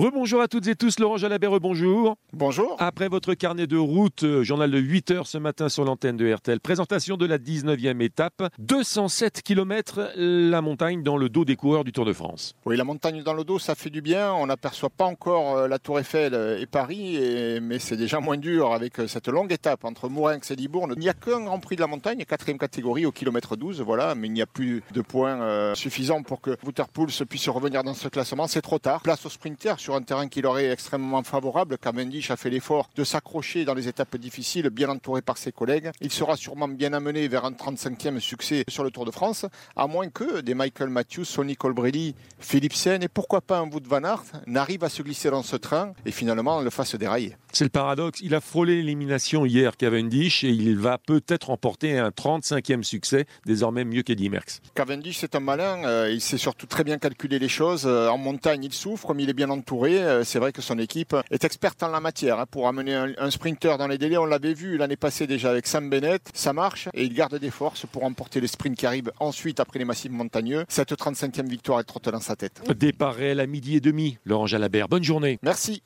Rebonjour à toutes et tous, Laurent Jalabert, bonjour. Bonjour. Après votre carnet de route, euh, journal de 8 heures ce matin sur l'antenne de RTL, présentation de la 19e étape, 207 km la montagne dans le dos des coureurs du Tour de France. Oui, la montagne dans le dos, ça fait du bien. On n'aperçoit pas encore euh, la Tour Eiffel et Paris, mais c'est déjà moins dur avec euh, cette longue étape entre Mourinx et Libourne. Il n'y a qu'un Grand Prix de la montagne, quatrième catégorie au kilomètre 12, voilà, mais il n'y a plus de points suffisants pour que Wouterpools puisse revenir dans ce classement. C'est trop tard. Place au sprinter sur un terrain qui leur est extrêmement favorable. Cavendish a fait l'effort de s'accrocher dans les étapes difficiles, bien entouré par ses collègues. Il sera sûrement bien amené vers un 35e succès sur le Tour de France, à moins que des Michael Matthews, Sonny Colbrelli, Philipsen et pourquoi pas un Wout van Aert n'arrivent à se glisser dans ce train et finalement le fasse dérailler. C'est le paradoxe. Il a frôlé l'élimination hier, Cavendish, et il va peut-être remporter un 35e succès, désormais mieux qu'Eddie Merckx. Cavendish, c'est un malin. Euh, il sait surtout très bien calculer les choses. Euh, en montagne, il souffre, mais il est bien entouré. Euh, c'est vrai que son équipe est experte en la matière. Hein, pour amener un, sprinter dans les délais, on l'avait vu l'année passée déjà avec Sam Bennett. Ça marche et il garde des forces pour remporter les sprints qui arrivent ensuite après les massifs montagneux. Cette 35e victoire est trotte dans sa tête. Départ réel à midi et demi. Laurent Jalabert, bonne journée. Merci.